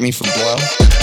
Me for blow?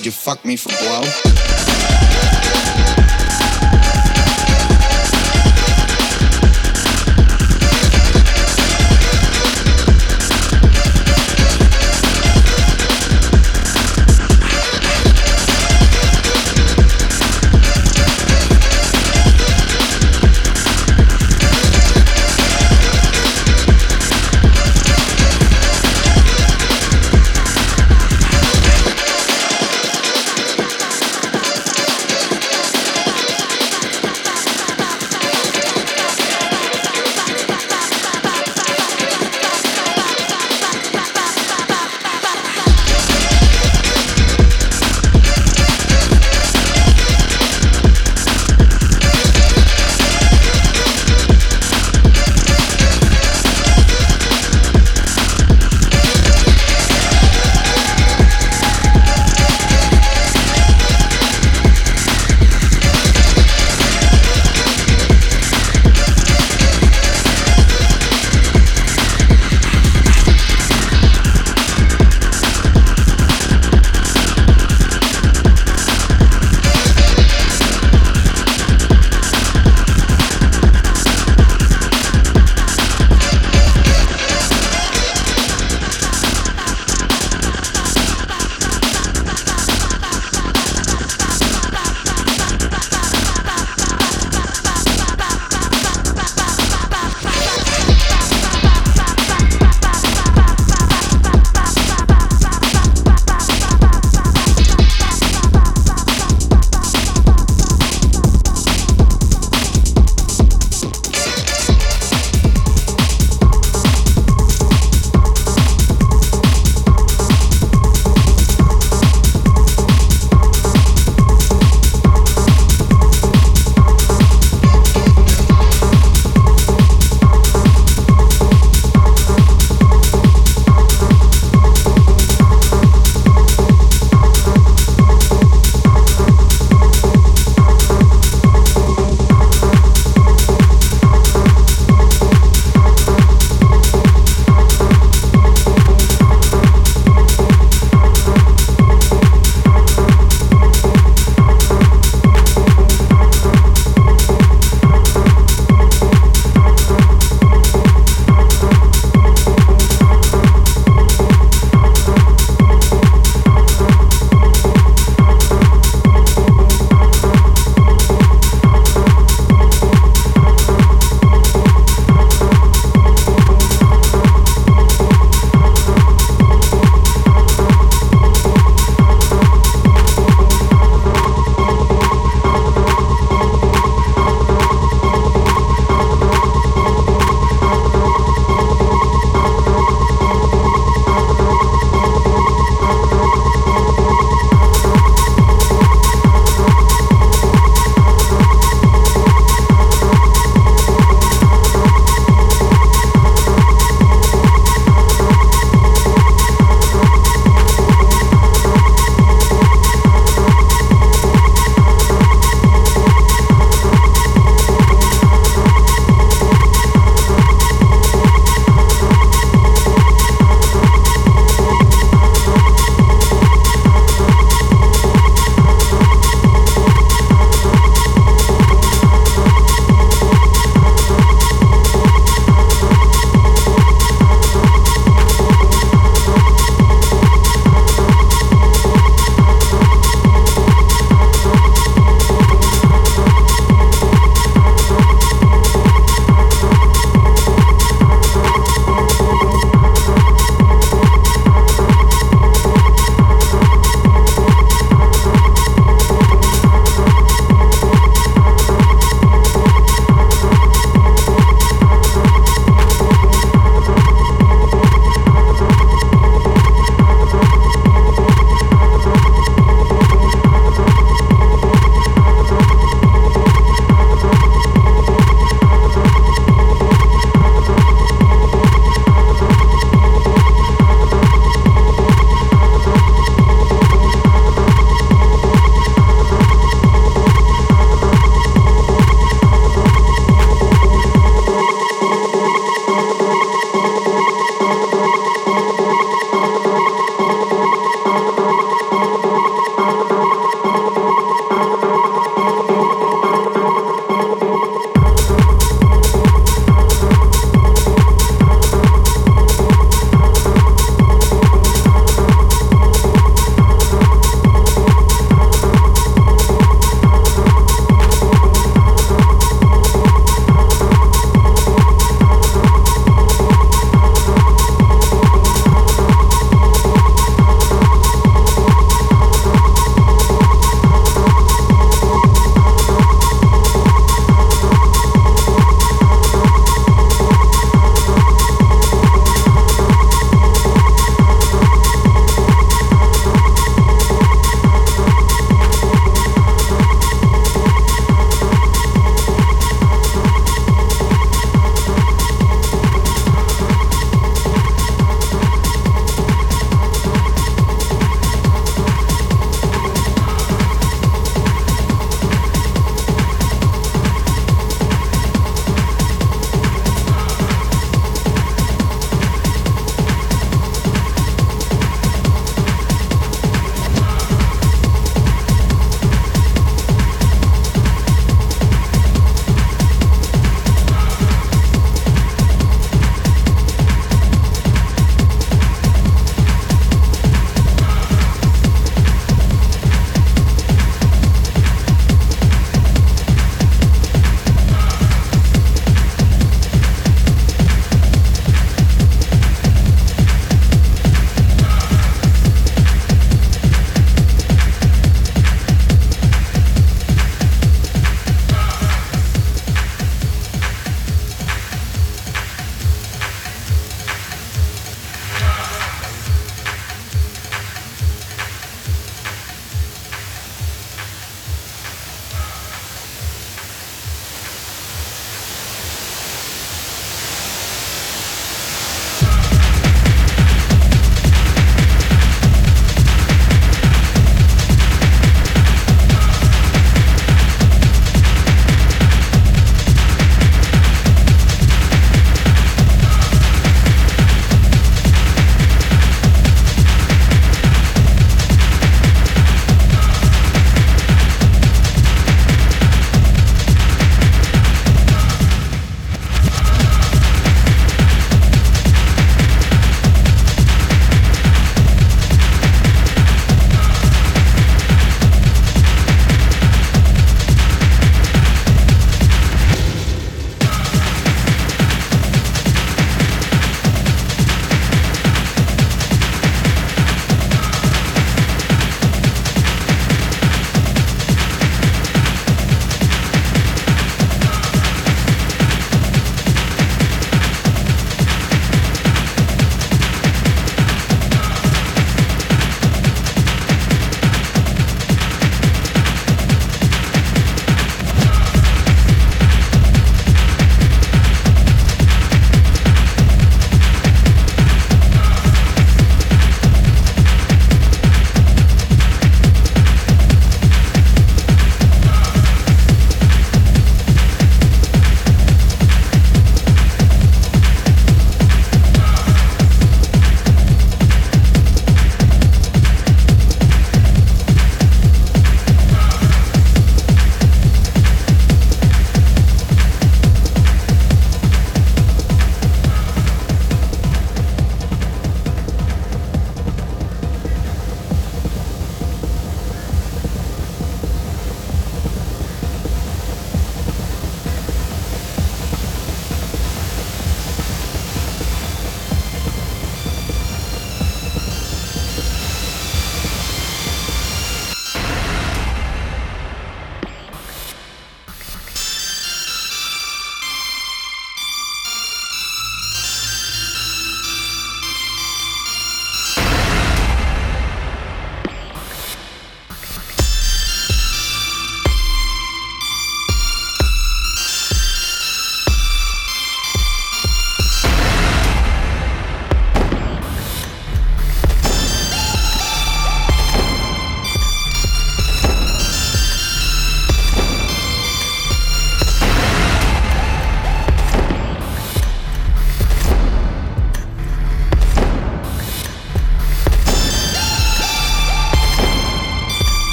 Would you fuck me for blow?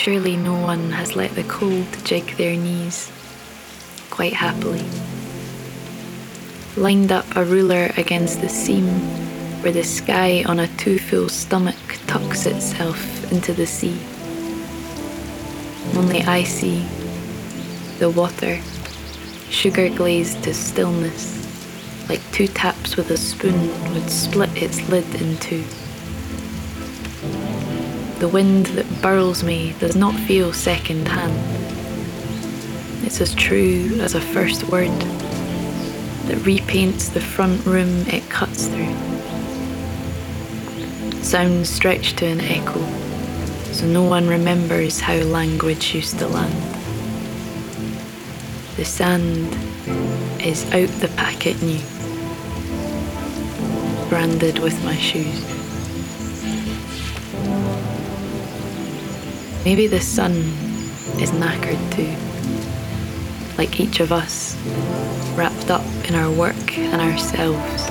Surely no one has let the cold jig their knees quite happily. Lined up a ruler against the seam where the sky on a too full stomach tucks itself into the sea. Only I see the water, sugar glazed to stillness, like two taps with a spoon would split its lid in two. The wind that burls me does not feel second hand. It's as true as a first word that repaints the front room it cuts through. Sounds stretch to an echo, so no one remembers how language used to land. The sand is out the packet new, branded with my shoes. Maybe the sun is knackered too, like each of us, wrapped up in our work and ourselves,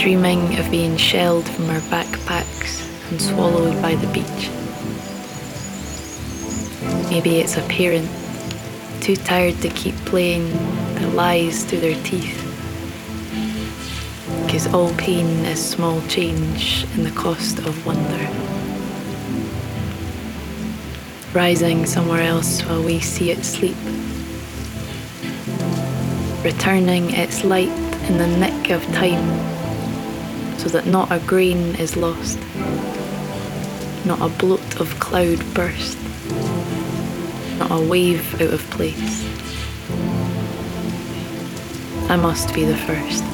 dreaming of being shelled from our backpacks and swallowed by the beach. Maybe it's a parent too tired to keep playing the lies through their teeth. Because all pain is small change in the cost of wonder. Rising somewhere else while we see it sleep. Returning its light in the nick of time so that not a grain is lost, not a bloat of cloud burst not a wave out of place. I must be the first.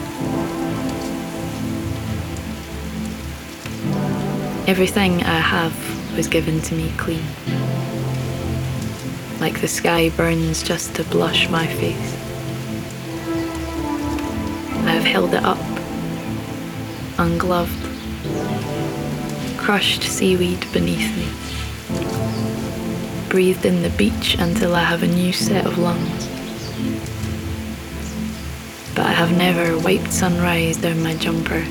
Everything I have was given to me clean. Like the sky burns just to blush my face. I have held it up, ungloved, crushed seaweed beneath me breathed in the beach until I have a new set of lungs. But I have never wiped sunrise down my jumper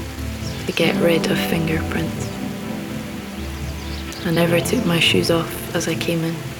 to get rid of fingerprints. I never took my shoes off as I came in.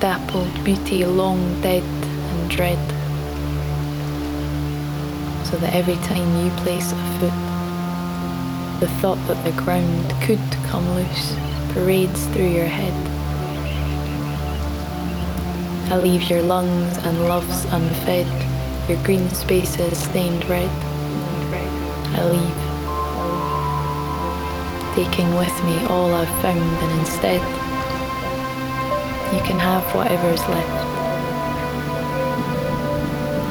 Dappled beauty long dead and dread. So that every time you place a foot, the thought that the ground could come loose parades through your head. I leave your lungs and loves unfed, your green spaces stained red. I leave, taking with me all I've found, and instead, you can have whatever is left.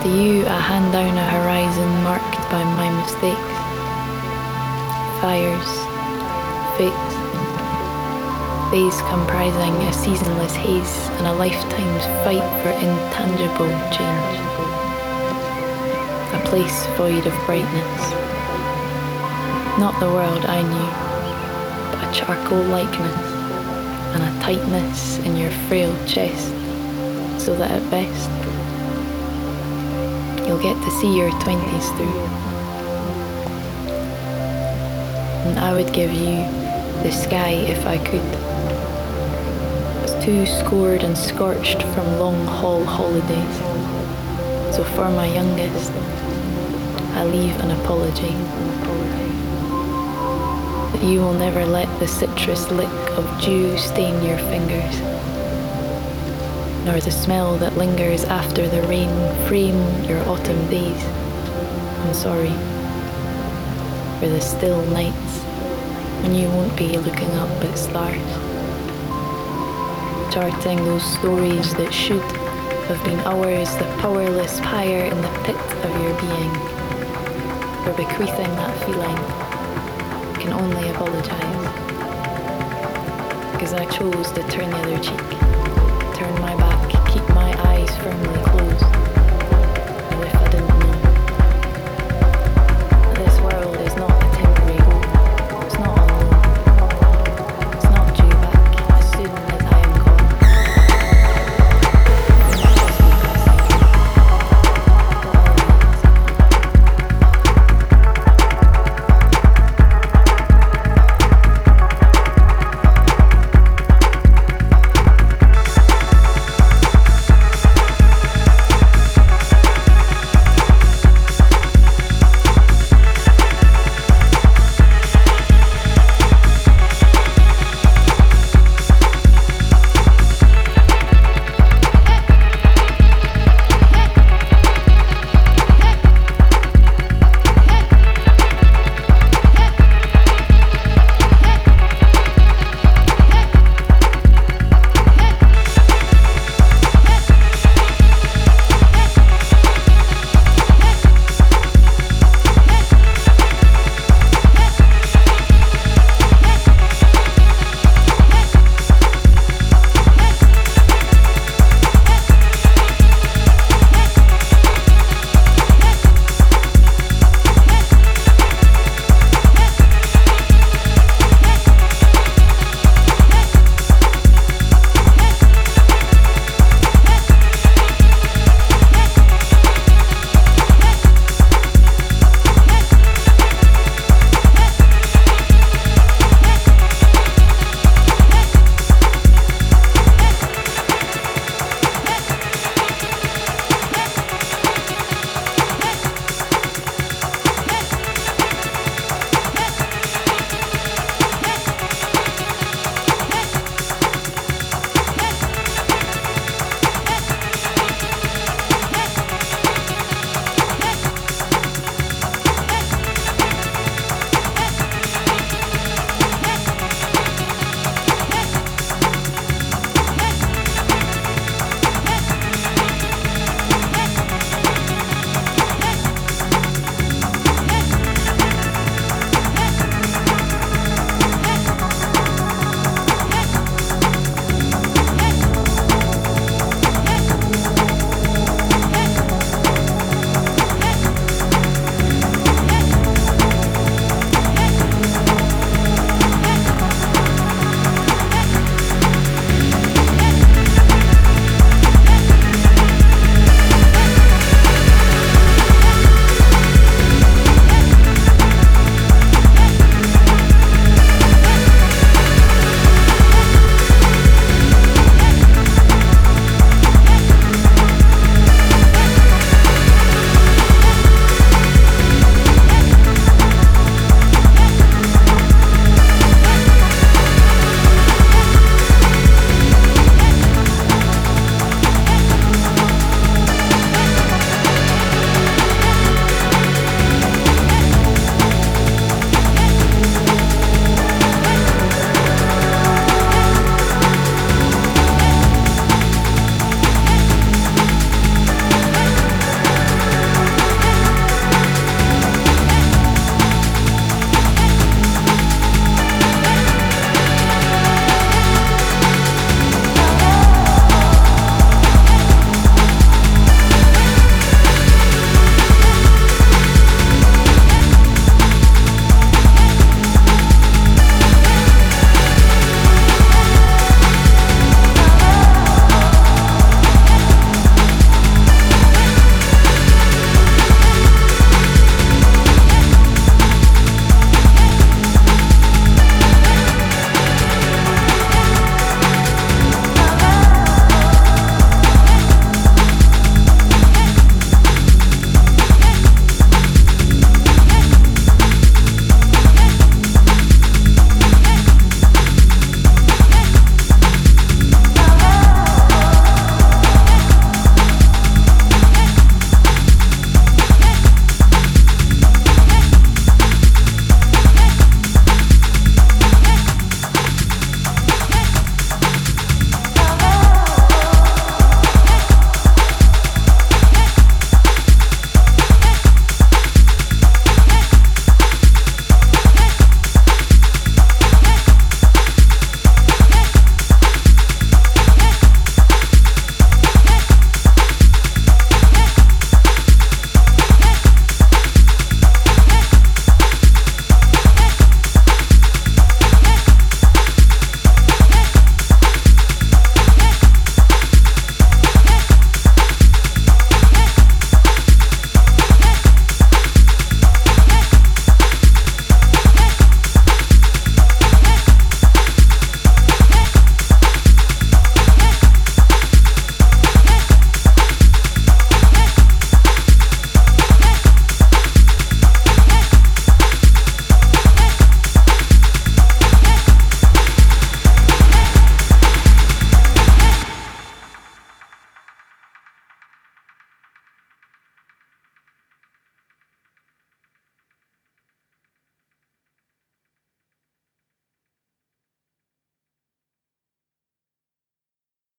To you, I hand down a horizon marked by my mistakes, fires, fate, days comprising a seasonless haze and a lifetime's fight for intangible change. A place void of brightness not the world I knew, but a charcoal likeness tightness in your frail chest, so that at best you'll get to see your twenties through. And I would give you the sky if I could. It's too scored and scorched from long haul holidays. So for my youngest, I leave an apology that you will never let the citrus lick of dew stain your fingers, nor the smell that lingers after the rain frame your autumn days. I'm sorry for the still nights when you won't be looking up at stars, charting those stories that should have been ours, the powerless pyre in the pit of your being, for bequeathing that feeling can only apologize. Because I chose to turn the other cheek, turn my back, keep my eyes firmly